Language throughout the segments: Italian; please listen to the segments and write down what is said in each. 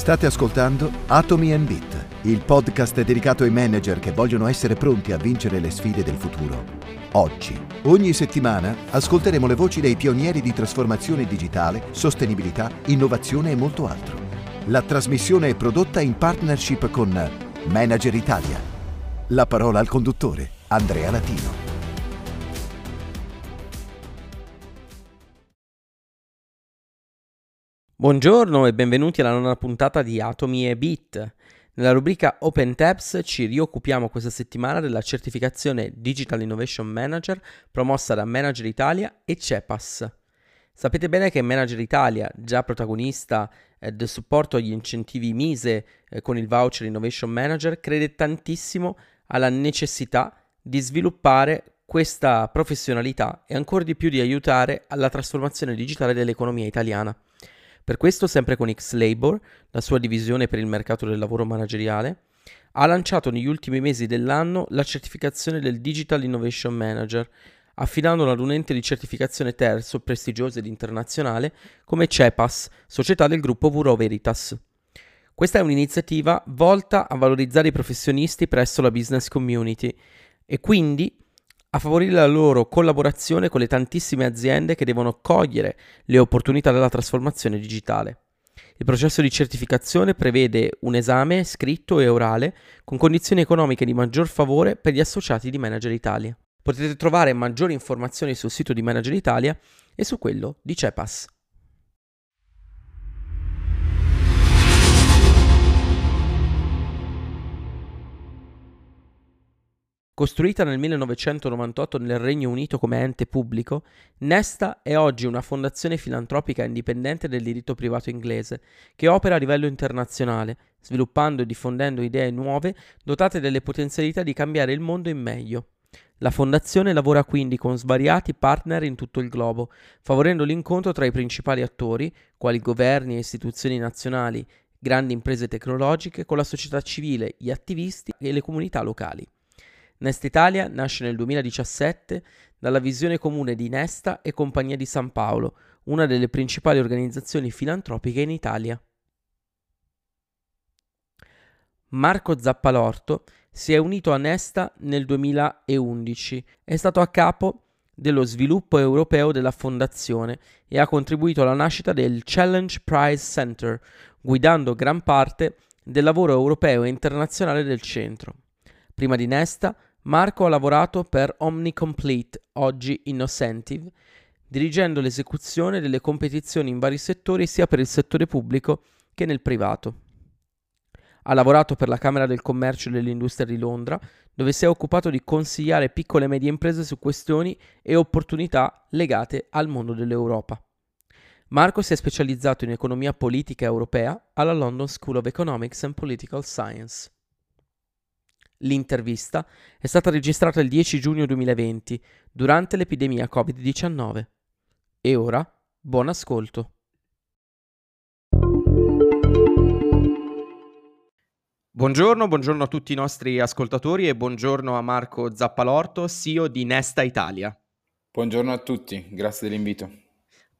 State ascoltando Atomi and Bit, il podcast dedicato ai manager che vogliono essere pronti a vincere le sfide del futuro. Oggi, ogni settimana, ascolteremo le voci dei pionieri di trasformazione digitale, sostenibilità, innovazione e molto altro. La trasmissione è prodotta in partnership con Manager Italia. La parola al conduttore, Andrea Latino. Buongiorno e benvenuti alla nona puntata di Atomi e Bit. Nella rubrica Open Tabs ci rioccupiamo questa settimana della certificazione Digital Innovation Manager promossa da Manager Italia e CEPAS. Sapete bene che Manager Italia, già protagonista eh, del supporto agli incentivi Mise eh, con il voucher Innovation Manager, crede tantissimo alla necessità di sviluppare questa professionalità e ancora di più di aiutare alla trasformazione digitale dell'economia italiana. Per questo, sempre con X-Labor, la sua divisione per il mercato del lavoro manageriale, ha lanciato negli ultimi mesi dell'anno la certificazione del Digital Innovation Manager, affidandola ad un ente di certificazione terzo, prestigioso ed internazionale, come CEPAS, società del gruppo Bureau Veritas. Questa è un'iniziativa volta a valorizzare i professionisti presso la business community e quindi a favorire la loro collaborazione con le tantissime aziende che devono cogliere le opportunità della trasformazione digitale. Il processo di certificazione prevede un esame scritto e orale con condizioni economiche di maggior favore per gli associati di Manager Italia. Potete trovare maggiori informazioni sul sito di Manager Italia e su quello di CEPAS. Costruita nel 1998 nel Regno Unito come ente pubblico, Nesta è oggi una fondazione filantropica indipendente del diritto privato inglese, che opera a livello internazionale, sviluppando e diffondendo idee nuove dotate delle potenzialità di cambiare il mondo in meglio. La fondazione lavora quindi con svariati partner in tutto il globo, favorendo l'incontro tra i principali attori, quali governi e istituzioni nazionali, grandi imprese tecnologiche, con la società civile, gli attivisti e le comunità locali. Nesta Italia nasce nel 2017 dalla visione comune di Nesta e Compagnia di San Paolo, una delle principali organizzazioni filantropiche in Italia. Marco Zappalorto si è unito a Nesta nel 2011, è stato a capo dello sviluppo europeo della fondazione e ha contribuito alla nascita del Challenge Prize Center, guidando gran parte del lavoro europeo e internazionale del centro. Prima di Nesta Marco ha lavorato per OmniComplete, oggi Innocentive, dirigendo l'esecuzione delle competizioni in vari settori sia per il settore pubblico che nel privato. Ha lavorato per la Camera del Commercio e dell'Industria di Londra, dove si è occupato di consigliare piccole e medie imprese su questioni e opportunità legate al mondo dell'Europa. Marco si è specializzato in economia politica europea alla London School of Economics and Political Science. L'intervista è stata registrata il 10 giugno 2020, durante l'epidemia Covid-19. E ora, buon ascolto. Buongiorno, buongiorno a tutti i nostri ascoltatori e buongiorno a Marco Zappalorto, CEO di Nesta Italia. Buongiorno a tutti, grazie dell'invito.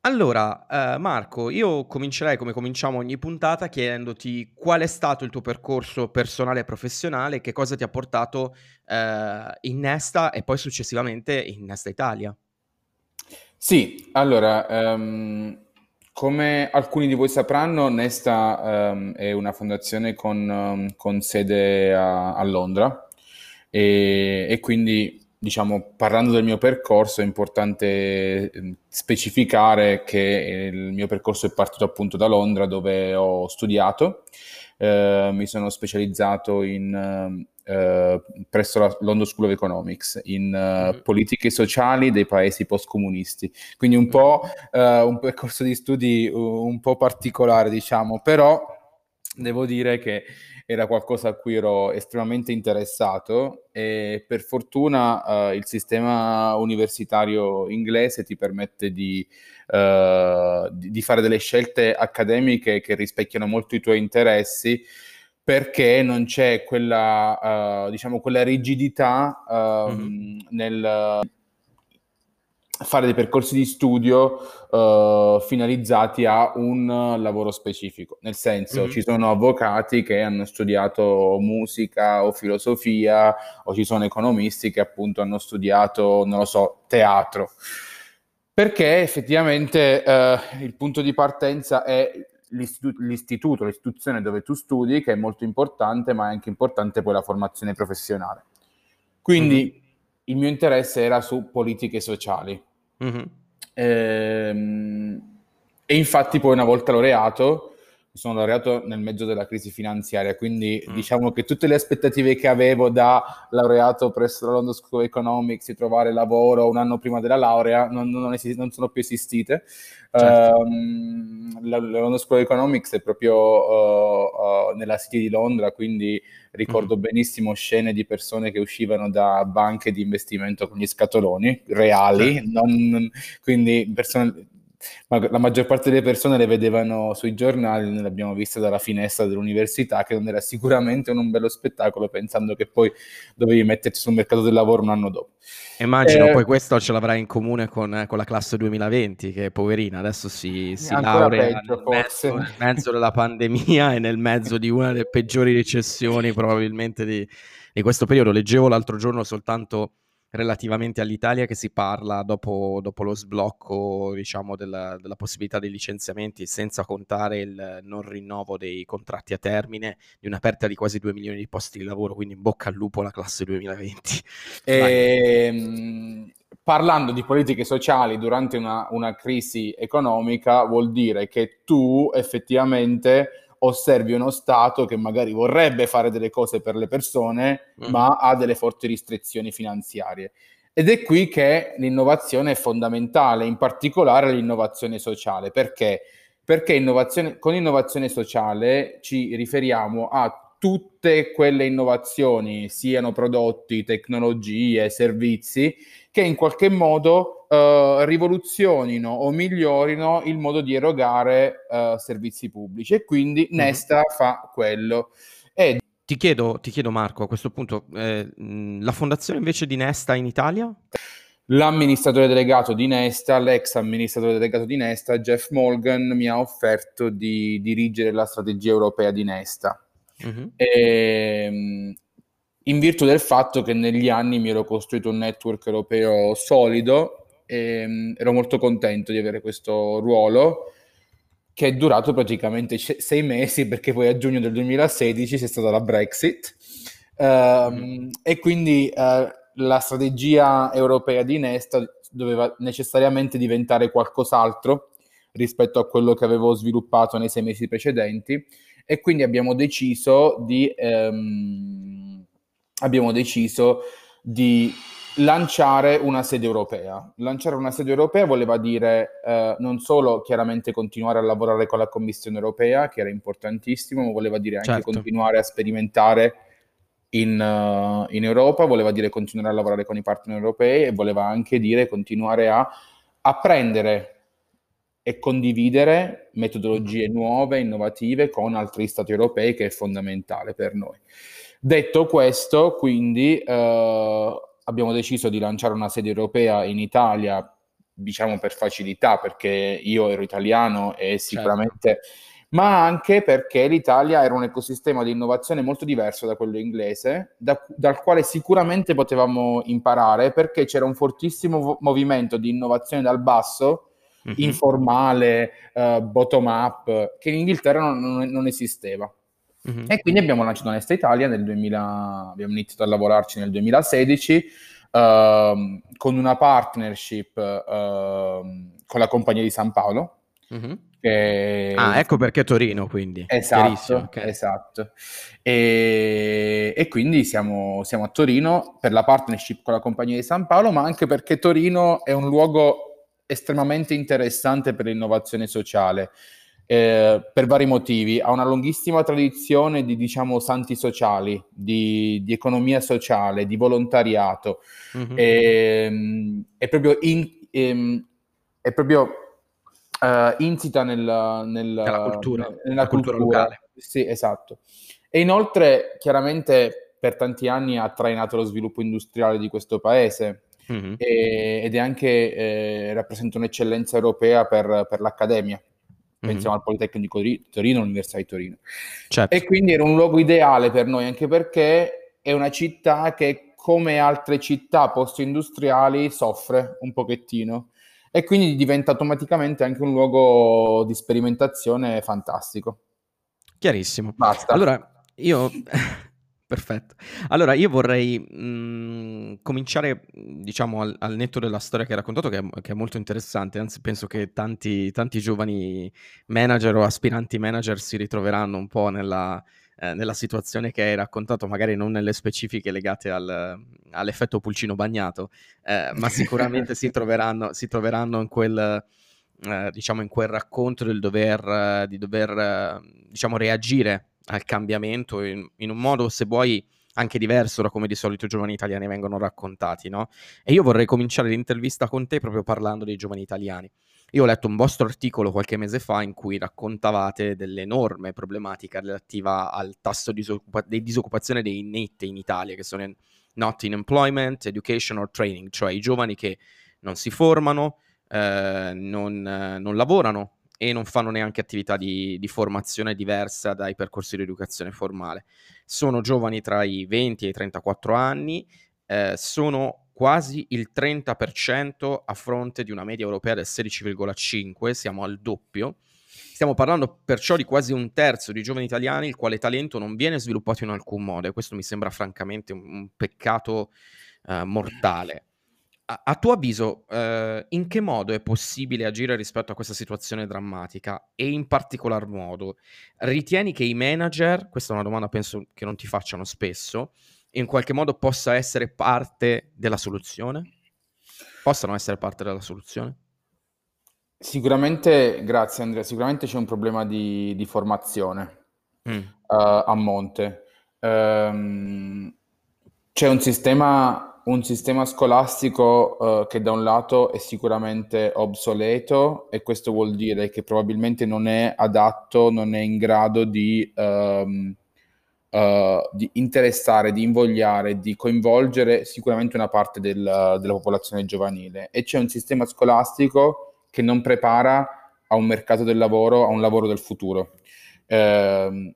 Allora, eh, Marco, io comincerei come cominciamo ogni puntata chiedendoti qual è stato il tuo percorso personale e professionale, che cosa ti ha portato eh, in Nesta e poi successivamente in Nesta Italia. Sì, allora, um, come alcuni di voi sapranno, Nesta um, è una fondazione con, um, con sede a, a Londra e, e quindi diciamo, parlando del mio percorso, è importante ehm, specificare che il mio percorso è partito appunto da Londra, dove ho studiato. Eh, mi sono specializzato in, eh, presso la London School of Economics in uh, politiche sociali dei paesi post-comunisti. Quindi un po' uh, un percorso di studi un po' particolare, diciamo, però devo dire che era qualcosa a cui ero estremamente interessato e per fortuna uh, il sistema universitario inglese ti permette di, uh, di, fare delle scelte accademiche che rispecchiano molto i tuoi interessi perché non c'è quella, uh, diciamo, quella rigidità mm-hmm. nel, fare dei percorsi di studio uh, finalizzati a un lavoro specifico. Nel senso, mm-hmm. ci sono avvocati che hanno studiato musica o filosofia, o ci sono economisti che appunto hanno studiato, non lo so, teatro. Perché effettivamente uh, il punto di partenza è l'istitu- l'istituto, l'istituzione dove tu studi, che è molto importante, ma è anche importante poi la formazione professionale. Quindi mm-hmm. il mio interesse era su politiche sociali Mm-hmm. Ehm, e infatti poi una volta laureato, sono laureato nel mezzo della crisi finanziaria, quindi mm. diciamo che tutte le aspettative che avevo da laureato presso la London School of Economics, di trovare lavoro un anno prima della laurea, non, non, esist- non sono più esistite. Certo. Um, la, la, London School of Economics è proprio uh, uh, nella City di Londra, quindi ricordo mm. benissimo scene di persone che uscivano da banche di investimento con gli scatoloni reali, certo. non, quindi persone ma la maggior parte delle persone le vedevano sui giornali, noi l'abbiamo vista dalla finestra dell'università, che non era sicuramente un bello spettacolo, pensando che poi dovevi metterti sul mercato del lavoro un anno dopo. Immagino eh, poi questo ce l'avrai in comune con, con, la classe 2020, che poverina adesso si, si laurea peggio, nel, mezzo, nel mezzo della pandemia e nel mezzo di una delle peggiori recessioni probabilmente di, di questo periodo. Leggevo l'altro giorno soltanto relativamente all'Italia che si parla dopo, dopo lo sblocco diciamo, della, della, possibilità dei licenziamenti senza contare il non rinnovo dei contratti a termine di un'aperta di quasi 2 milioni di posti di lavoro quindi in bocca al lupo la classe 2020 e, ehm, parlando di politiche sociali durante una, una crisi economica vuol dire che tu effettivamente osservi uno Stato che magari vorrebbe fare delle cose per le persone, mm. ma ha delle forti restrizioni finanziarie. Ed è qui che l'innovazione è fondamentale, in particolare l'innovazione sociale. Perché? Perché innovazione, con innovazione sociale ci riferiamo a tutte quelle innovazioni, siano prodotti, tecnologie, servizi, che in qualche modo uh, rivoluzionino o migliorino il modo di erogare uh, servizi pubblici e quindi mm-hmm. Nesta fa quello. E... Ti, chiedo, ti chiedo Marco, a questo punto, eh, la fondazione invece di Nesta in Italia? L'amministratore delegato di Nesta, l'ex amministratore delegato di Nesta, Jeff Morgan, mi ha offerto di dirigere la strategia europea di Nesta. Mm-hmm. E, in virtù del fatto che negli anni mi ero costruito un network europeo solido e um, ero molto contento di avere questo ruolo che è durato praticamente sei mesi perché poi a giugno del 2016 c'è stata la Brexit. Uh, e quindi uh, la strategia europea di Nesta doveva necessariamente diventare qualcos'altro rispetto a quello che avevo sviluppato nei sei mesi precedenti e quindi abbiamo deciso di um, abbiamo deciso di lanciare una sede europea. Lanciare una sede europea voleva dire eh, non solo chiaramente continuare a lavorare con la Commissione europea, che era importantissimo, ma voleva dire anche certo. continuare a sperimentare in, uh, in, Europa, voleva dire continuare a lavorare con i partner europei e voleva anche dire continuare a apprendere e condividere metodologie nuove, innovative con altri stati europei, che è fondamentale per noi. Detto questo, quindi eh, abbiamo deciso di lanciare una sede europea in Italia, diciamo per facilità, perché io ero italiano e certo. sicuramente... Certo. Ma anche perché l'Italia era un ecosistema di innovazione molto diverso da quello inglese, da, dal quale sicuramente potevamo imparare, perché c'era un fortissimo movimento di innovazione dal basso, mm-hmm. informale, uh, bottom-up, che in Inghilterra non, non, non esisteva. Mm-hmm. E quindi abbiamo lanciato Onesta Italia nel 2000, abbiamo iniziato a lavorarci nel 2016 uh, con una partnership uh, con la compagnia di San Paolo. Mm-hmm. Che... Ah, ecco perché Torino, quindi. Esatto, okay. esatto. E, e quindi siamo, siamo, a Torino per la partnership con la compagnia di San Paolo, ma anche perché Torino è un luogo estremamente interessante per l'innovazione sociale eh, per vari motivi. Ha una lunghissima tradizione di, diciamo, santi sociali, di, di economia sociale, di volontariato. Mm-hmm. E, ehm, è proprio, in, ehm, è proprio uh, insita nel, nel, nella cultura, nella cultura, cultura locale. Sì, esatto. E inoltre, chiaramente, per tanti anni ha trainato lo sviluppo industriale di questo paese mm-hmm. e, ed è anche eh, rappresenta un'eccellenza europea per, per l'accademia. Pensiamo mm-hmm. al Politecnico di Torino, all'Università di Torino. Certo. E quindi era un luogo ideale per noi, anche perché è una città che, come altre città post-industriali, soffre un pochettino e quindi diventa automaticamente anche un luogo di sperimentazione fantastico. Chiarissimo. Basta. Allora, io Perfetto. Allora, io vorrei mh, mhmm, cominciare, diciamo, al, al, netto della storia che hai raccontato, che è, che è molto interessante. Anzi, penso che tanti, tanti, giovani manager o aspiranti manager si ritroveranno un po' nella, eh, nella situazione che hai raccontato, magari non nelle specifiche legate al, all'effetto pulcino bagnato, eh, ma sicuramente si, troveranno, si troveranno in quel... Eh, diciamo in quel racconto del dover, di dover diciamo reagire al cambiamento in, in un modo, se vuoi, anche diverso da come di solito i giovani italiani vengono raccontati, no? E io vorrei cominciare l'intervista con te proprio parlando dei giovani italiani. Io ho letto un vostro articolo qualche mese fa in cui raccontavate dell'enorme problematica relativa al tasso di, disoccupa- di disoccupazione dei net in Italia, che sono in not in employment, education or training, cioè i giovani che non si formano, eh, non, eh, non lavorano e non fanno neanche attività di, di, formazione diversa dai percorsi di educazione formale. Sono giovani tra i 20 e i 34 anni, eh, sono quasi il 30% a fronte di una media europea del 16,5, siamo al doppio. Stiamo parlando perciò di quasi un terzo di giovani italiani il quale talento non viene sviluppato in alcun modo e questo mi sembra francamente un, un peccato eh, mortale a, tuo avviso, eh, in che modo è possibile agire rispetto a questa situazione drammatica? E in particolar modo, ritieni che i manager, questa è una domanda penso che non ti facciano spesso, in qualche modo possa essere parte della soluzione? Possano essere parte della soluzione? Sicuramente, grazie Andrea, sicuramente c'è un problema di, di formazione mm. uh, a monte. Um, c'è un sistema un sistema scolastico uh, che da un lato è sicuramente obsoleto e questo vuol dire che probabilmente non è adatto, non è in grado di, um, uh, di interessare, di invogliare, di coinvolgere sicuramente una parte del, della popolazione giovanile e c'è un sistema scolastico che non prepara a un mercato del lavoro, a un lavoro del futuro. Uh,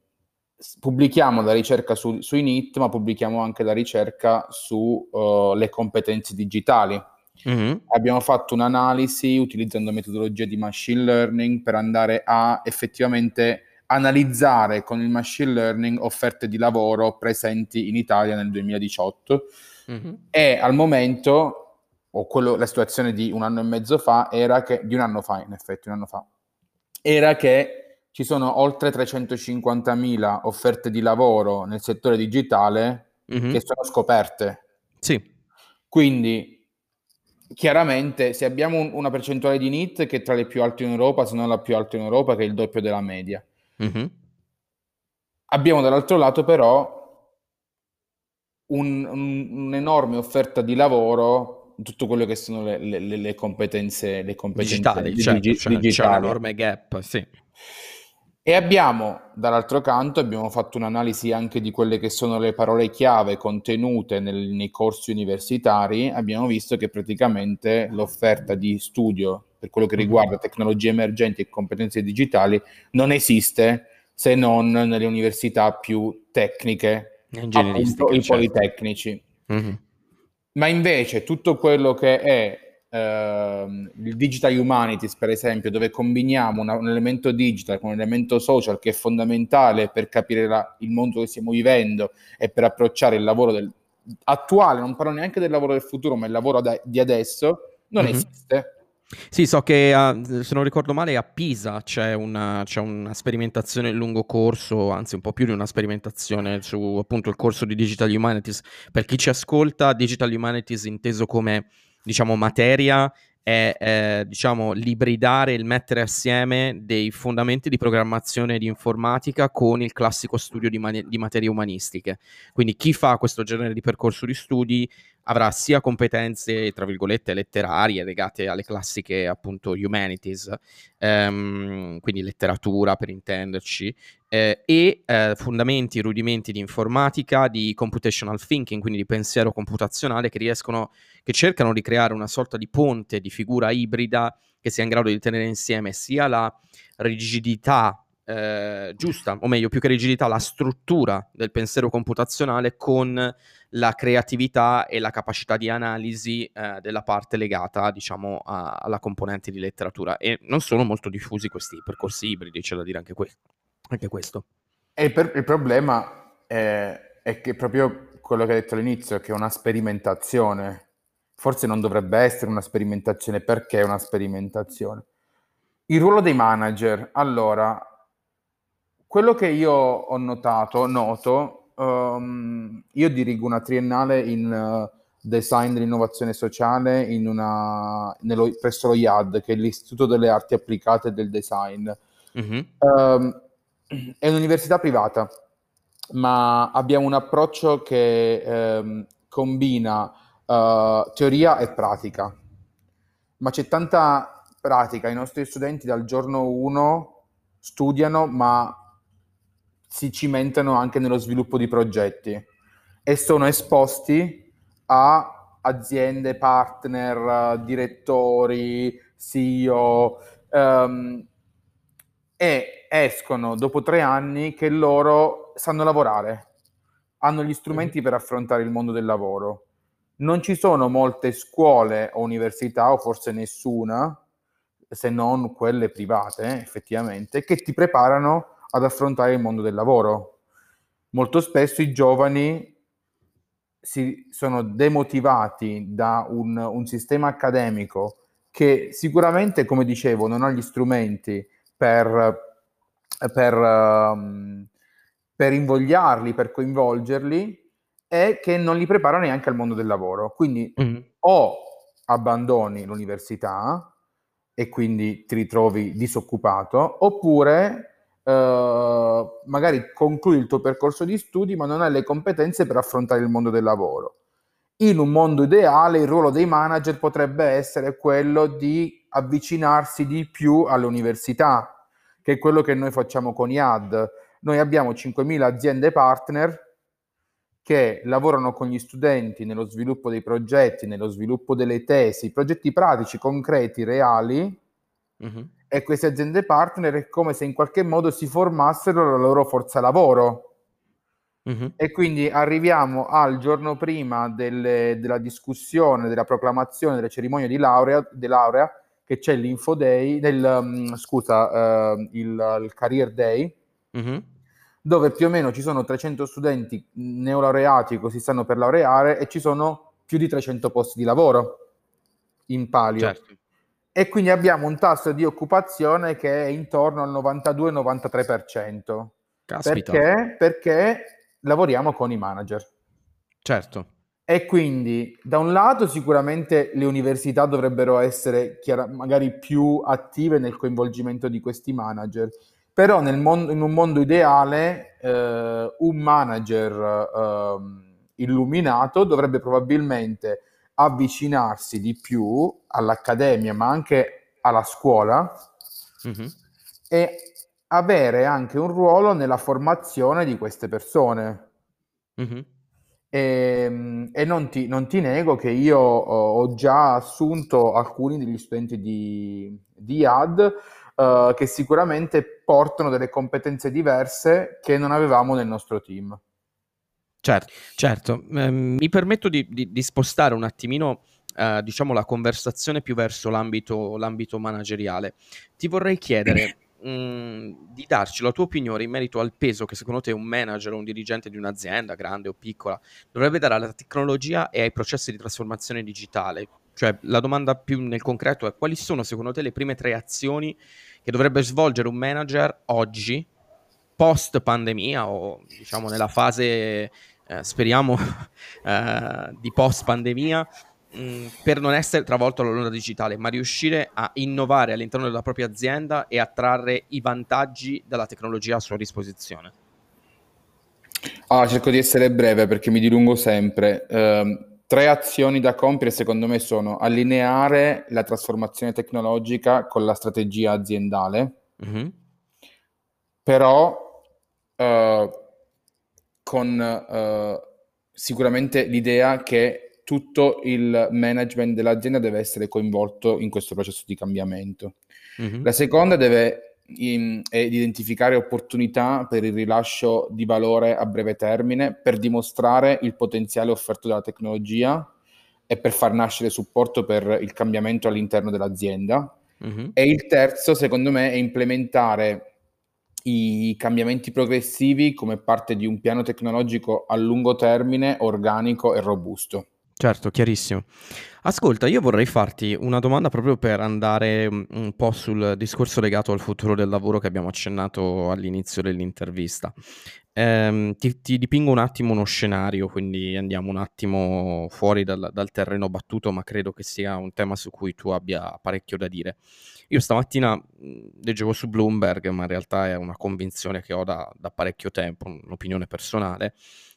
pubblichiamo la ricerca su, sui NIT, ma pubblichiamo anche la ricerca sulle uh, competenze digitali. Mm-hmm. Abbiamo fatto un'analisi utilizzando metodologie di machine learning per andare a effettivamente analizzare con il machine learning offerte di lavoro presenti in Italia nel 2018 mm-hmm. e al momento, o quello, la situazione di un anno e mezzo fa, era che, di un anno fa in effetti, un anno fa, era che ci sono oltre 350.000 offerte di lavoro nel settore digitale mm-hmm. che sono scoperte. Sì. Quindi, chiaramente, se abbiamo un, una percentuale di NIT che è tra le più alte in Europa, se non la più alta in Europa, che è il doppio della media. Mm-hmm. Abbiamo dall'altro lato però un, un, un'enorme offerta di lavoro tutto quello che sono le, le, le competenze, le competenze digitali, certo, digi- cioè, digitali. C'è un enorme gap, sì. E abbiamo, dall'altro canto, abbiamo fatto un'analisi anche di quelle che sono le parole chiave contenute nel, nei corsi universitari. Abbiamo visto che praticamente l'offerta di studio per quello che riguarda tecnologie emergenti e competenze digitali non esiste se non nelle università più tecniche, appunto i certo. politecnici. Mm-hmm. Ma invece tutto quello che è Uh, il digital humanities, per esempio, dove combiniamo una, un elemento digital con un elemento social che è fondamentale per capire la, il mondo che stiamo vivendo e per approcciare il lavoro del, attuale, non parlo neanche del lavoro del futuro, ma il lavoro da, di adesso, non mm-hmm. esiste. Sì, so che a, se non ricordo male a Pisa c'è una, c'è una, sperimentazione in lungo corso, anzi un po' più di una sperimentazione su appunto il corso di Digital Humanities. Per chi ci ascolta, Digital Humanities inteso come diciamo, materia è eh, diciamo, l'ibridare, il mettere assieme dei fondamenti di programmazione di informatica con il classico studio di, man- di, materie umanistiche. Quindi chi fa questo genere di percorso di studi avrà sia competenze, tra virgolette, letterarie legate alle classiche appunto humanities, ehm, quindi letteratura per intenderci, eh, e eh, fondamenti, rudimenti di informatica, di computational thinking, quindi di pensiero computazionale che riescono, che cercano di creare una sorta di ponte, di figura ibrida che sia in grado di tenere insieme sia la rigidità eh, giusta, o meglio, più che rigidità, la struttura del pensiero computazionale con la creatività e la capacità di analisi eh, della parte legata, diciamo, a, alla componente di letteratura. E non sono molto diffusi questi percorsi ibridi, c'è da dire anche, que- anche questo. E per, il problema è, è che proprio quello che hai detto all'inizio, che è una sperimentazione. Forse non dovrebbe essere una sperimentazione, perché è una sperimentazione? Il ruolo dei manager, allora, quello che io ho notato, noto, um, io dirigo una triennale in uh, design dell'innovazione sociale in una, nello, presso lo IAD, che è l'Istituto delle Arti Applicate del Design. Mm-hmm. Um, è un'università privata, ma abbiamo un approccio che um, combina uh, teoria e pratica. Ma c'è tanta pratica, i nostri studenti dal giorno 1 studiano, ma si cimentano anche nello sviluppo di progetti e sono esposti a aziende, partner, direttori, CEO um, e escono dopo tre anni che loro sanno lavorare, hanno gli strumenti per affrontare il mondo del lavoro. Non ci sono molte scuole o università, o forse nessuna, se non quelle private, effettivamente, che ti preparano ad affrontare il mondo del lavoro. Molto spesso i giovani si sono demotivati da un, un sistema accademico che sicuramente, come dicevo, non ha gli strumenti per, per, um, per invogliarli, per coinvolgerli e che non li prepara neanche al mondo del lavoro. Quindi mm-hmm. o abbandoni l'università e quindi ti ritrovi disoccupato, oppure Uh, magari concludi il tuo percorso di studi ma non hai le competenze per affrontare il mondo del lavoro. In un mondo ideale il ruolo dei manager potrebbe essere quello di avvicinarsi di più alle università, che è quello che noi facciamo con IAD. Noi abbiamo 5.000 aziende partner che lavorano con gli studenti nello sviluppo dei progetti, nello sviluppo delle tesi, progetti pratici, concreti, reali, uh-huh e queste aziende partner è come se in qualche modo si formassero la loro forza lavoro. Mm-hmm. E quindi arriviamo al giorno prima delle, della discussione, della proclamazione delle cerimonie di laurea, di laurea che c'è l'Info Day, del, um, scusa, uh, il, il, Career Day, mm-hmm. dove più o meno ci sono 300 studenti neolaureati, così stanno per laureare, e ci sono più di 300 posti di lavoro in palio. Certo e quindi abbiamo un tasso di occupazione che è intorno al 92-93%. Caspita. Perché? Perché lavoriamo con i manager. Certo. E quindi da un lato sicuramente le università dovrebbero essere chiara, magari più attive nel coinvolgimento di questi manager, però nel mondo, in un mondo ideale eh, un manager eh, illuminato dovrebbe probabilmente avvicinarsi di più all'accademia, ma anche alla scuola mm-hmm. e avere anche un ruolo nella formazione di queste persone. Mm-hmm. E, ehm, e non, ti, non, ti, nego che io ho già assunto alcuni degli studenti di, di IAD uh, che sicuramente portano delle competenze diverse che non avevamo nel nostro team. Certo, certo. Eh, mi permetto di, di, di, spostare un attimino, eh, diciamo, la conversazione più verso l'ambito, l'ambito manageriale. Ti vorrei chiedere mh, mm, di darci la tua opinione in merito al peso che secondo te un manager o un dirigente di un'azienda, grande o piccola, dovrebbe dare alla tecnologia e ai processi di trasformazione digitale. Cioè, la domanda più nel concreto è quali sono secondo te le prime tre azioni che dovrebbe svolgere un manager oggi, post pandemia o diciamo nella fase eh, speriamo eh, di post pandemia, mm, per non essere travolto dall'onda digitale, ma riuscire a innovare all'interno della propria azienda e a trarre i vantaggi della tecnologia a sua disposizione. Ah, cerco di essere breve perché mi dilungo sempre. Uh, tre azioni da compiere secondo me sono allineare la trasformazione tecnologica con la strategia aziendale, mm-hmm. però uh, con uh, sicuramente l'idea che tutto il management dell'azienda deve essere coinvolto in questo processo di cambiamento. Mm-hmm. La seconda deve in, è identificare opportunità per il rilascio di valore a breve termine per dimostrare il potenziale offerto dalla tecnologia e per far nascere supporto per il cambiamento all'interno dell'azienda. Mm-hmm. E il terzo, secondo me, è implementare i cambiamenti progressivi come parte di un piano tecnologico a lungo termine, organico e robusto. Certo, chiarissimo. Ascolta, io vorrei farti una domanda proprio per andare mm, un po' sul discorso legato al futuro del lavoro che abbiamo accennato all'inizio dell'intervista. Ehm, ti, ti dipingo un attimo uno scenario, quindi andiamo un attimo fuori dal, dal terreno battuto, ma credo che sia un tema su cui tu abbia parecchio da dire. Io stamattina mm, leggevo su Bloomberg, ma in realtà è una convinzione che ho da, da parecchio tempo, un'opinione personale,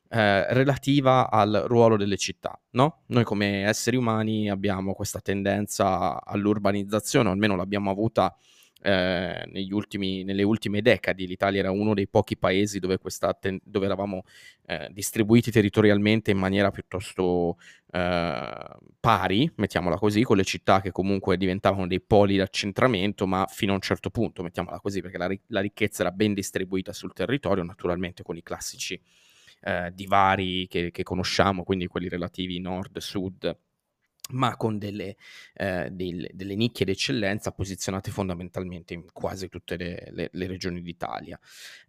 eh, relativa al ruolo delle città. No? Noi come esseri umani abbiamo questa tendenza all'urbanizzazione, o almeno l'abbiamo avuta eh, ultimi, nelle ultime decadi. L'Italia era uno dei pochi paesi dove, ten- dove eravamo eh, distribuiti territorialmente in maniera piuttosto eh, pari, mettiamola così, con le città che comunque diventavano dei poli di accentramento, ma fino a un certo punto, mettiamola così, perché la, ri- la ricchezza era ben distribuita sul territorio, naturalmente con i classici eh, divari che, che, conosciamo, quindi quelli relativi nord-sud ma con delle, eh, delle, delle, nicchie d'eccellenza posizionate fondamentalmente in quasi tutte le, le, le regioni d'Italia.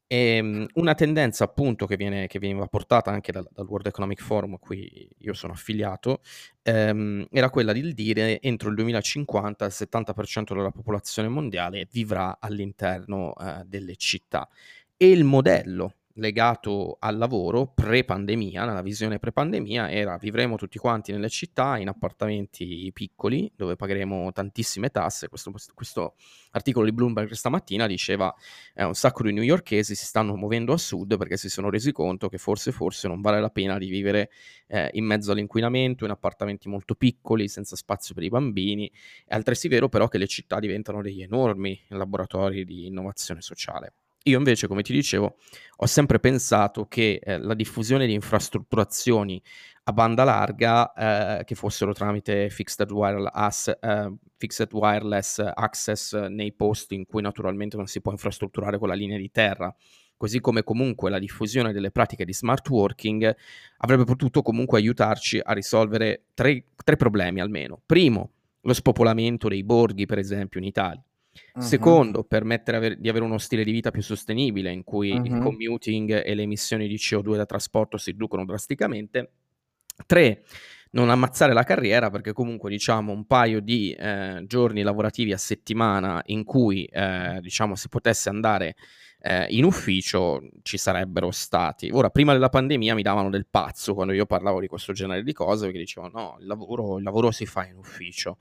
E, ehm, una tendenza appunto che, viene, che veniva portata anche dal, dal, World Economic Forum a cui io sono affiliato ehm, era quella di dire entro il 2050 il 70% della popolazione mondiale vivrà all'interno eh, delle città e il modello legato al lavoro pre-pandemia, nella visione pre-pandemia, era vivremo tutti quanti nelle città in appartamenti piccoli dove pagheremo tantissime tasse. Questo, questo articolo di Bloomberg stamattina diceva eh, un sacco di newyorkesi si stanno muovendo a sud perché si sono resi conto che forse forse non vale la pena di vivere eh, in mezzo all'inquinamento, in appartamenti molto piccoli, senza spazio per i bambini. È altresì vero però che le città diventano degli enormi laboratori di innovazione sociale. Io invece, come ti dicevo, ho sempre pensato che eh, la diffusione di infrastrutturazioni a banda larga, eh, che fossero tramite fixed wireless, uh, fixed wireless, access nei posti in cui naturalmente non si può infrastrutturare con la linea di terra, così come comunque la diffusione delle pratiche di smart working, avrebbe potuto comunque aiutarci a risolvere tre, tre problemi almeno. Primo, lo spopolamento dei borghi, per esempio, in Italia. Uh-huh. Secondo, permettere di avere uno stile di vita più sostenibile in cui uh-huh. il commuting e le emissioni di CO2 da trasporto si riducono drasticamente. Tre, non ammazzare la carriera perché comunque diciamo un paio di eh, giorni lavorativi a settimana in cui eh, diciamo si potesse andare eh, in ufficio ci sarebbero stati. Ora, prima della pandemia mi davano del pazzo quando io parlavo di questo genere di cose perché dicevano no, il lavoro, il lavoro si fa in ufficio.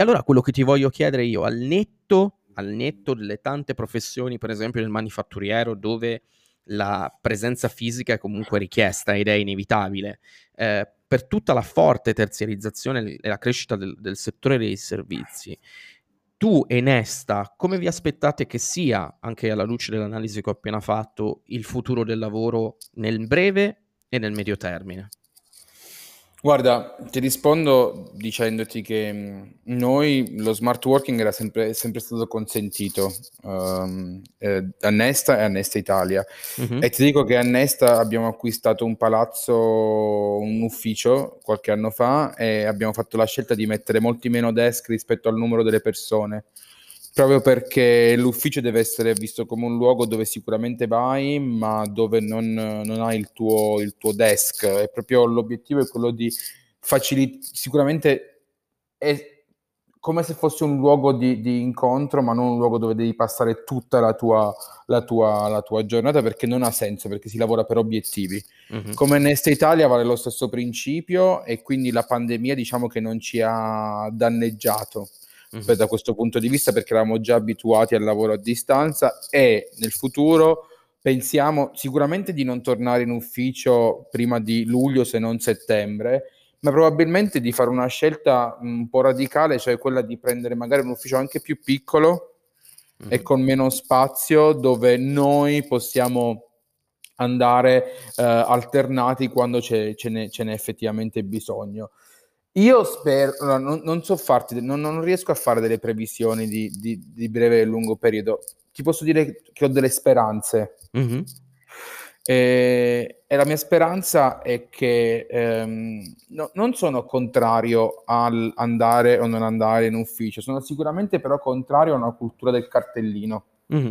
E allora quello che ti voglio chiedere io, al netto, al netto delle tante professioni, per esempio del manifatturiero, dove la presenza fisica è comunque richiesta ed è inevitabile, eh, per tutta la forte terziarizzazione e la crescita del, del settore dei servizi, tu e Nesta, come vi aspettate che sia, anche alla luce dell'analisi che ho appena fatto, il futuro del lavoro nel breve e nel medio termine? Guarda, ti rispondo dicendoti che mm, noi lo smart working era sempre, sempre stato consentito um, eh, a Nesta e a Nesta Italia. Mm-hmm. E ti dico che a Nesta abbiamo acquistato un palazzo, un ufficio qualche anno fa e abbiamo fatto la scelta di mettere molti meno desk rispetto al numero delle persone proprio perché l'ufficio deve essere visto come un luogo dove sicuramente vai, ma dove non, non hai il tuo, il tuo desk. È proprio l'obiettivo è quello di facilitare, sicuramente è come se fosse un luogo di, di, incontro, ma non un luogo dove devi passare tutta la tua, la tua, la tua giornata, perché non ha senso, perché si lavora per obiettivi. Mm-hmm. Come Nesta Italia vale lo stesso principio e quindi la pandemia diciamo che non ci ha danneggiato mm-hmm. da questo punto di vista perché eravamo già abituati al lavoro a distanza e nel futuro pensiamo sicuramente di non tornare in ufficio prima di luglio se non settembre ma probabilmente di fare una scelta un po' radicale, cioè quella di prendere magari un ufficio anche più piccolo mm-hmm. e con meno spazio dove noi possiamo andare eh, alternati quando ce, ce, ne, ce n'è effettivamente bisogno. Io spero, no, non, non, so farti, non, non, riesco a fare delle previsioni di, di, di, breve e lungo periodo. Ti posso dire che ho delle speranze. Mm-hmm. E, e, la mia speranza è che ehm, no, non sono contrario al andare o non andare in ufficio, sono sicuramente però contrario a una cultura del cartellino. Mm-hmm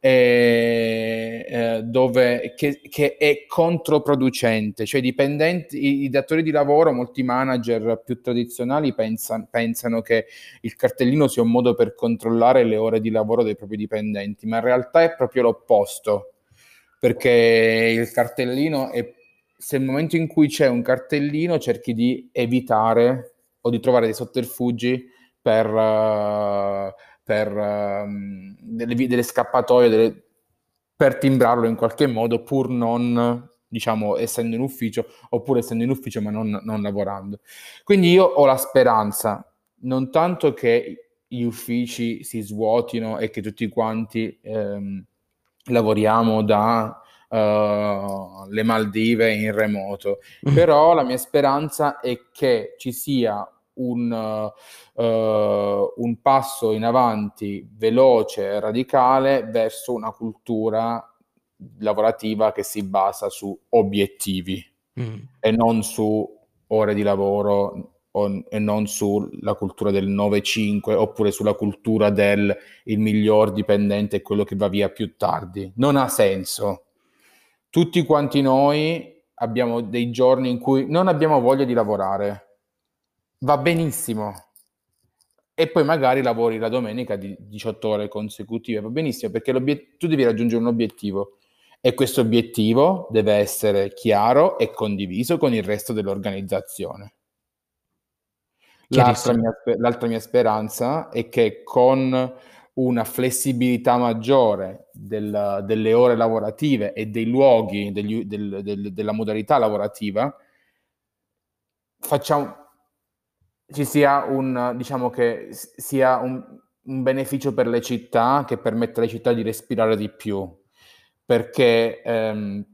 eh, dove, che, che, è controproducente, cioè i, i, datori di lavoro, molti manager più tradizionali pensan, pensano che il cartellino sia un modo per controllare le ore di lavoro dei propri dipendenti, ma in realtà è proprio l'opposto, perché il cartellino è, se nel momento in cui c'è un cartellino cerchi di evitare o di trovare dei sotterfugi per... Uh, per um, delle, delle scappatoie delle, per timbrarlo in qualche modo pur non diciamo essendo in ufficio oppure essendo in ufficio ma non, non lavorando quindi io ho la speranza non tanto che gli uffici si svuotino e che tutti quanti ehm, lavoriamo da uh, le Maldive in remoto mm. però la mia speranza è che ci sia un, uh, un passo in avanti veloce e radicale verso una cultura lavorativa che si basa su obiettivi mm. e non su ore di lavoro o, e non sulla cultura del 9-5 oppure sulla cultura del il miglior dipendente è quello che va via più tardi. Non ha senso. Tutti quanti noi abbiamo dei giorni in cui non abbiamo voglia di lavorare va benissimo. E poi magari lavori la domenica di 18 ore consecutive, va benissimo perché tu devi raggiungere un obiettivo e questo obiettivo deve essere chiaro e condiviso con il resto dell'organizzazione. L'altra mia, l'altra mia, speranza è che con una flessibilità maggiore del, delle ore lavorative e dei luoghi, degli, del, del, della modalità lavorativa, facciamo, ci sia un, diciamo che sia un, un, beneficio per le città che permette alle città di respirare di più, perché, ehm,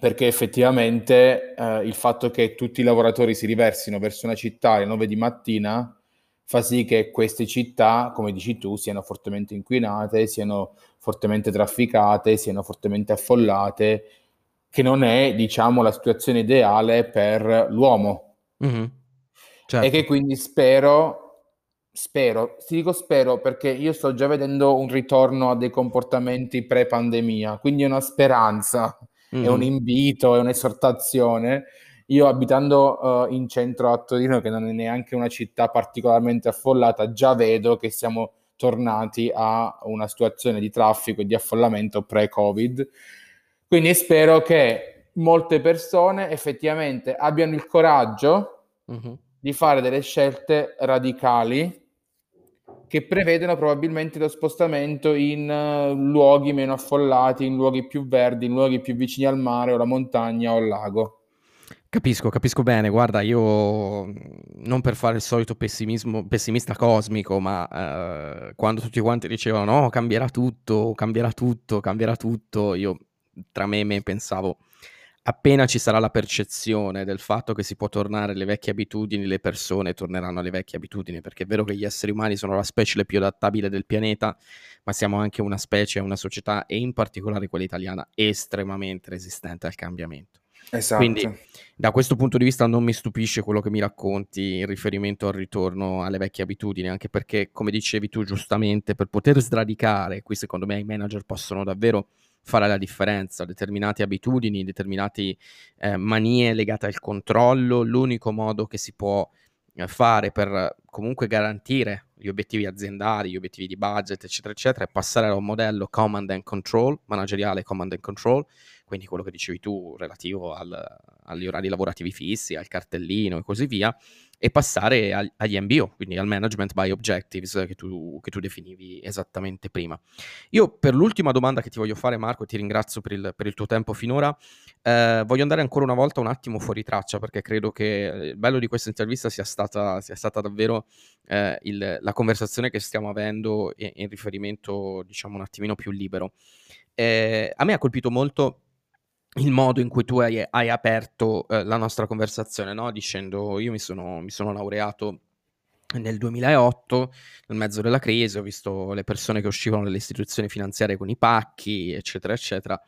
perché effettivamente eh, il fatto che tutti i lavoratori si riversino verso una città alle 9 di mattina fa sì che queste città, come dici tu, siano fortemente inquinate, siano fortemente trafficate, siano fortemente affollate, che non è, diciamo, la situazione ideale per l'uomo. Mm-hmm. Certo. E che quindi spero, spero, ti dico spero perché io sto già vedendo un ritorno a dei comportamenti pre-pandemia, quindi è una speranza, mm. è un invito, è un'esortazione. Io abitando uh, in centro a Torino, che non è neanche una città particolarmente affollata, già vedo che siamo tornati a una situazione di traffico e di affollamento pre-Covid. Quindi spero che molte persone effettivamente abbiano il coraggio mm-hmm di fare delle scelte radicali che prevedono probabilmente lo spostamento in uh, luoghi meno affollati, in luoghi più verdi, in luoghi più vicini al mare o alla montagna o al lago. Capisco, capisco bene. Guarda, io non per fare il solito pessimismo, pessimista cosmico, ma uh, quando tutti quanti dicevano no, cambierà tutto, cambierà tutto, cambierà tutto, io tra me e me pensavo appena ci sarà la percezione del fatto che si può tornare alle vecchie abitudini, le persone torneranno alle vecchie abitudini, perché è vero che gli esseri umani sono la specie più adattabile del pianeta, ma siamo anche una specie, una società, e in particolare quella italiana, estremamente resistente al cambiamento. Esatto. Quindi da questo punto di vista non mi stupisce quello che mi racconti in riferimento al ritorno alle vecchie abitudini, anche perché, come dicevi tu giustamente, per poter sradicare, qui secondo me i manager possono davvero fare la differenza, determinate abitudini, determinate eh, manie legate al controllo, l'unico modo che si può eh, fare per comunque garantire gli obiettivi aziendali, gli obiettivi di budget, eccetera, eccetera, è passare a un modello command and control, manageriale command and control, quindi quello che dicevi tu relativo al, agli orari lavorativi fissi, al cartellino e così via, e passare ag- agli MBO, quindi al Management by Objectives che tu, che tu, definivi esattamente prima. Io per l'ultima domanda che ti voglio fare Marco, ti ringrazio per il, per il tuo tempo finora, eh, voglio andare ancora una volta un attimo fuori traccia perché credo che il bello di questa intervista sia stata, sia stata davvero eh, il, la conversazione che stiamo avendo in, in, riferimento diciamo un attimino più libero. Eh, a me ha colpito molto il modo in cui tu hai, hai aperto eh, la nostra conversazione, no? dicendo io mi sono, mi sono laureato nel 2008, nel mezzo della crisi, ho visto le persone che uscivano dalle istituzioni finanziarie con i pacchi, eccetera, eccetera.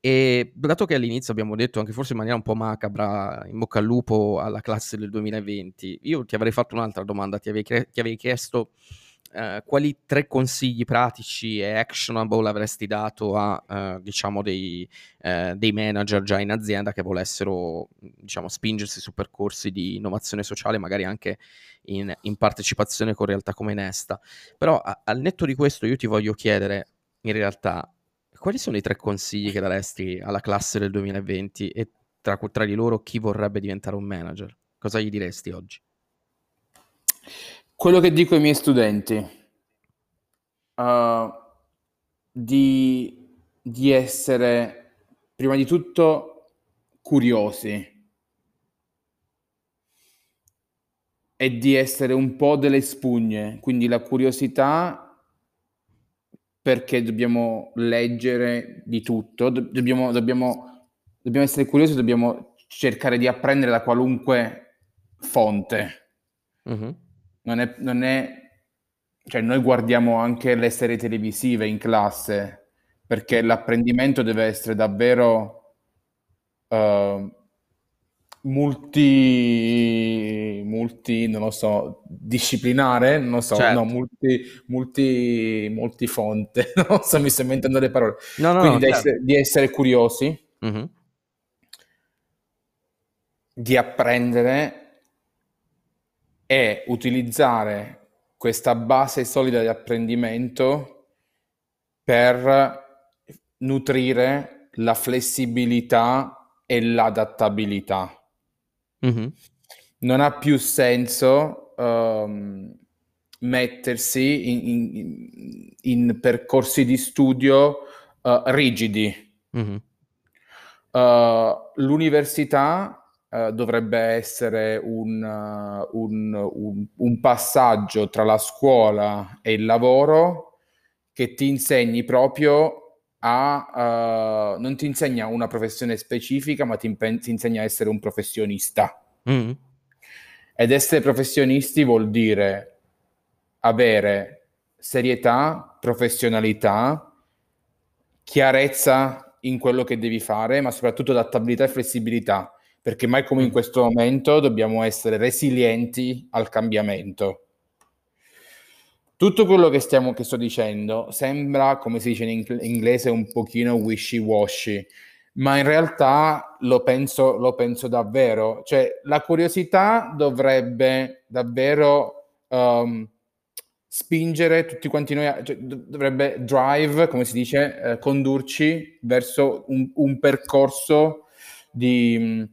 E dato che all'inizio abbiamo detto, anche forse in maniera un po' macabra, in bocca al lupo alla classe del 2020, io ti avrei fatto un'altra domanda, ti avevi, ti avevi chiesto Uh, quali tre consigli pratici e actionable avresti dato a uh, diciamo dei, uh, dei, manager già in azienda che volessero diciamo spingersi su percorsi di innovazione sociale magari anche in, in partecipazione con realtà come Nesta però a, al netto di questo io ti voglio chiedere in realtà quali sono i tre consigli che daresti alla classe del 2020 e tra, tra di loro chi vorrebbe diventare un manager cosa gli diresti oggi? Quello che dico ai miei studenti, uh, di, di essere prima di tutto curiosi e di essere un po' delle spugne, quindi la curiosità perché dobbiamo leggere di tutto, dobbiamo, dobbiamo, dobbiamo essere curiosi, dobbiamo cercare di apprendere da qualunque fonte. Mm-hmm non è, non è cioè noi guardiamo anche le serie televisive in classe perché l'apprendimento deve essere davvero uh, multi, multi, non lo so, disciplinare, non lo so, certo. no, multi, multi, multifonte, non so, mi sto inventando le parole. No, no, Quindi no, di, certo. essere, di, essere, curiosi, mm-hmm. di apprendere è utilizzare questa base solida di apprendimento per nutrire la flessibilità e l'adattabilità. Mm-hmm. Non ha più senso um, mettersi in, in, in, percorsi di studio uh, rigidi. Mm-hmm. Uh, l'università Uh, dovrebbe essere un, uh, un, un, un, passaggio tra la scuola e il lavoro che ti insegni proprio a... Uh, non ti insegna una professione specifica, ma ti, impen- ti insegna a essere un professionista. Mm. Ed essere professionisti vuol dire avere serietà, professionalità, chiarezza in quello che devi fare, ma soprattutto adattabilità e flessibilità perché mai come in mm. questo momento dobbiamo essere resilienti al cambiamento. Tutto quello che, stiamo, che sto dicendo sembra, come si dice in inglese, un pochino wishy-washy, ma in realtà lo penso, lo penso davvero. Cioè, la curiosità dovrebbe davvero um, spingere tutti quanti noi, cioè, dovrebbe drive, come si dice, eh, condurci verso un, un percorso di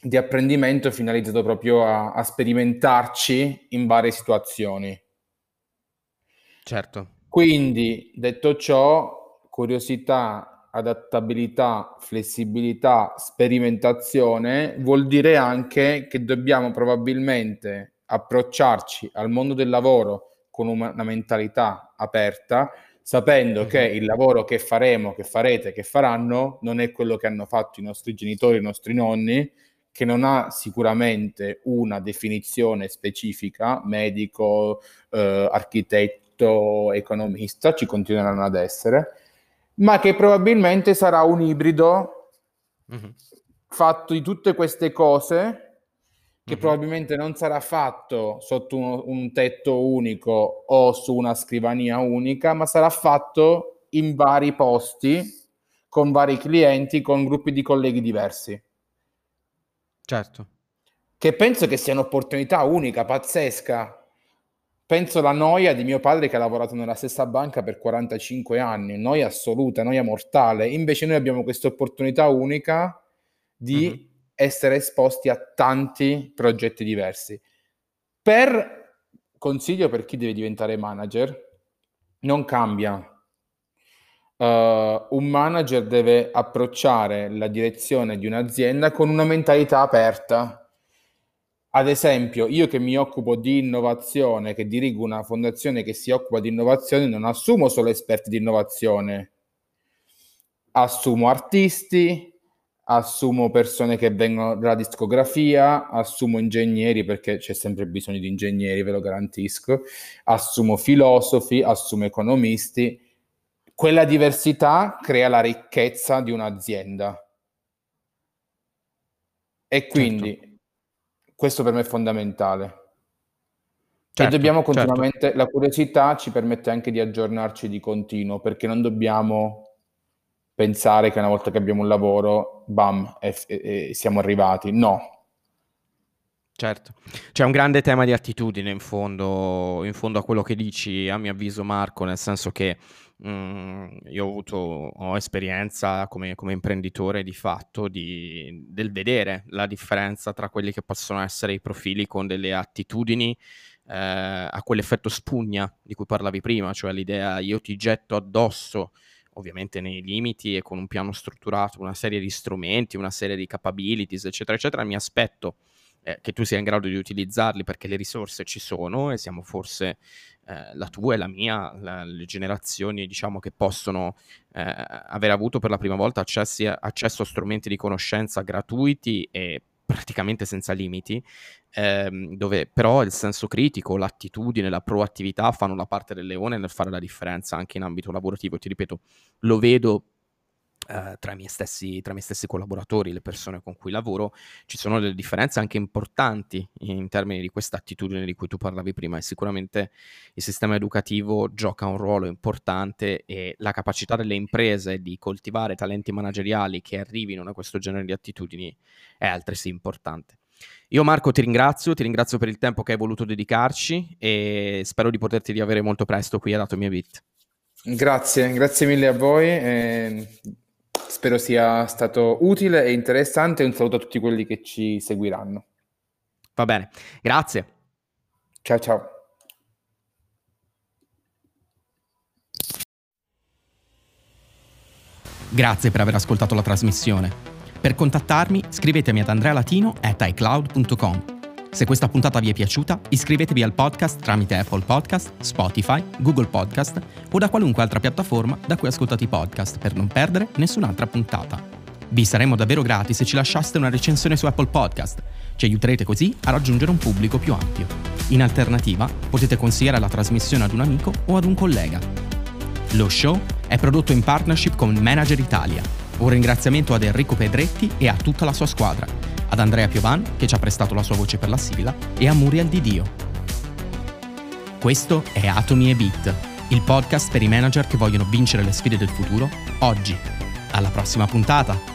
di apprendimento finalizzato proprio a, a sperimentarci in varie situazioni. Certo. Quindi, detto ciò, curiosità, adattabilità, flessibilità, sperimentazione vuol dire anche che dobbiamo probabilmente approcciarci al mondo del lavoro con una, mentalità aperta, sapendo che mhm. il lavoro che faremo, che farete, che faranno non è quello che hanno fatto i nostri genitori, i nostri nonni, che non ha sicuramente una definizione specifica, medico, eh, architetto, economista, ci continueranno ad essere, ma che probabilmente sarà un ibrido mm-hmm. fatto di tutte queste cose che mm-hmm. probabilmente non sarà fatto sotto un, un, tetto unico o su una scrivania unica, ma sarà fatto in vari posti, con vari clienti, con gruppi di colleghi diversi. Certo. Che penso che sia un'opportunità unica, pazzesca. Penso alla noia di mio padre che ha lavorato nella stessa banca per 45 anni, noia assoluta, noia mortale. Invece noi abbiamo questa opportunità unica di mm-hmm. essere esposti a tanti progetti diversi. Per consiglio per chi deve diventare manager, non cambia. Uh, un manager deve approcciare la direzione di un'azienda con una mentalità aperta. Ad esempio, io che mi occupo di innovazione, che dirigo una fondazione che si occupa di innovazione, non assumo solo esperti di innovazione, assumo artisti, assumo persone che vengono dalla discografia, assumo ingegneri perché c'è sempre bisogno di ingegneri, ve lo garantisco, assumo filosofi, assumo economisti. Quella diversità crea la ricchezza di un'azienda. E quindi certo. questo per me è fondamentale. Certo, e dobbiamo certo. continuamente, certo. la curiosità ci permette anche di aggiornarci di continuo, perché non dobbiamo pensare che una volta che abbiamo un lavoro, bam, e, e, e siamo arrivati. No, Certo, c'è un grande tema di attitudine in fondo, in fondo, a quello che dici, a mio avviso Marco, nel senso che mm, io ho avuto ho esperienza come, come imprenditore di fatto di, del vedere la differenza tra quelli che possono essere i profili con delle attitudini eh, a quell'effetto spugna di cui parlavi prima, cioè l'idea io ti getto addosso ovviamente nei limiti e con un piano strutturato, una serie di strumenti, una serie di capabilities, eccetera, eccetera, mi aspetto eh, che tu sia in grado di utilizzarli perché le risorse ci sono e siamo forse eh, la tua e la mia, la, le generazioni diciamo che possono eh, aver avuto per la prima volta accessi, accesso a strumenti di conoscenza gratuiti e praticamente senza limiti, ehm, dove però il senso critico, l'attitudine, la proattività fanno la parte del leone nel fare la differenza anche in ambito lavorativo. Ti ripeto, lo vedo Uh, tra, i stessi, tra, i miei stessi, collaboratori, le persone con cui lavoro, ci sono delle differenze anche importanti in termini di questa attitudine di cui tu parlavi prima e sicuramente il sistema educativo gioca un ruolo importante e la capacità delle imprese di coltivare talenti manageriali che arrivino a questo genere di attitudini è altresì importante. Io Marco ti ringrazio, ti ringrazio per il tempo che hai voluto dedicarci e spero di poterti riavere molto presto qui ad Atomy Bit. Grazie, grazie mille a voi. E spero sia stato utile e interessante. Un saluto a tutti quelli che ci seguiranno. Va bene, grazie. Ciao ciao. Grazie per aver ascoltato la trasmissione. Per contattarmi scrivetemi ad andrealatino.icloud.com. Se questa puntata vi è piaciuta, iscrivetevi al podcast tramite Apple Podcast, Spotify, Google Podcast o da qualunque altra piattaforma da cui ascoltate i podcast per non perdere nessun'altra puntata. Vi saremmo davvero grati se ci lasciaste una recensione su Apple Podcast. Ci aiuterete così a raggiungere un pubblico più ampio. In alternativa, potete consigliare la trasmissione ad un amico o ad un collega. Lo show è prodotto in partnership con Manager Italia un ringraziamento ad Enrico Pedretti e a tutta la sua squadra, ad Andrea Piovan che ci ha prestato la sua voce per la sigla e a Muriel Di Dio. Questo è Atomi e Beat, il podcast per i manager che vogliono vincere le sfide del futuro oggi. Alla prossima puntata!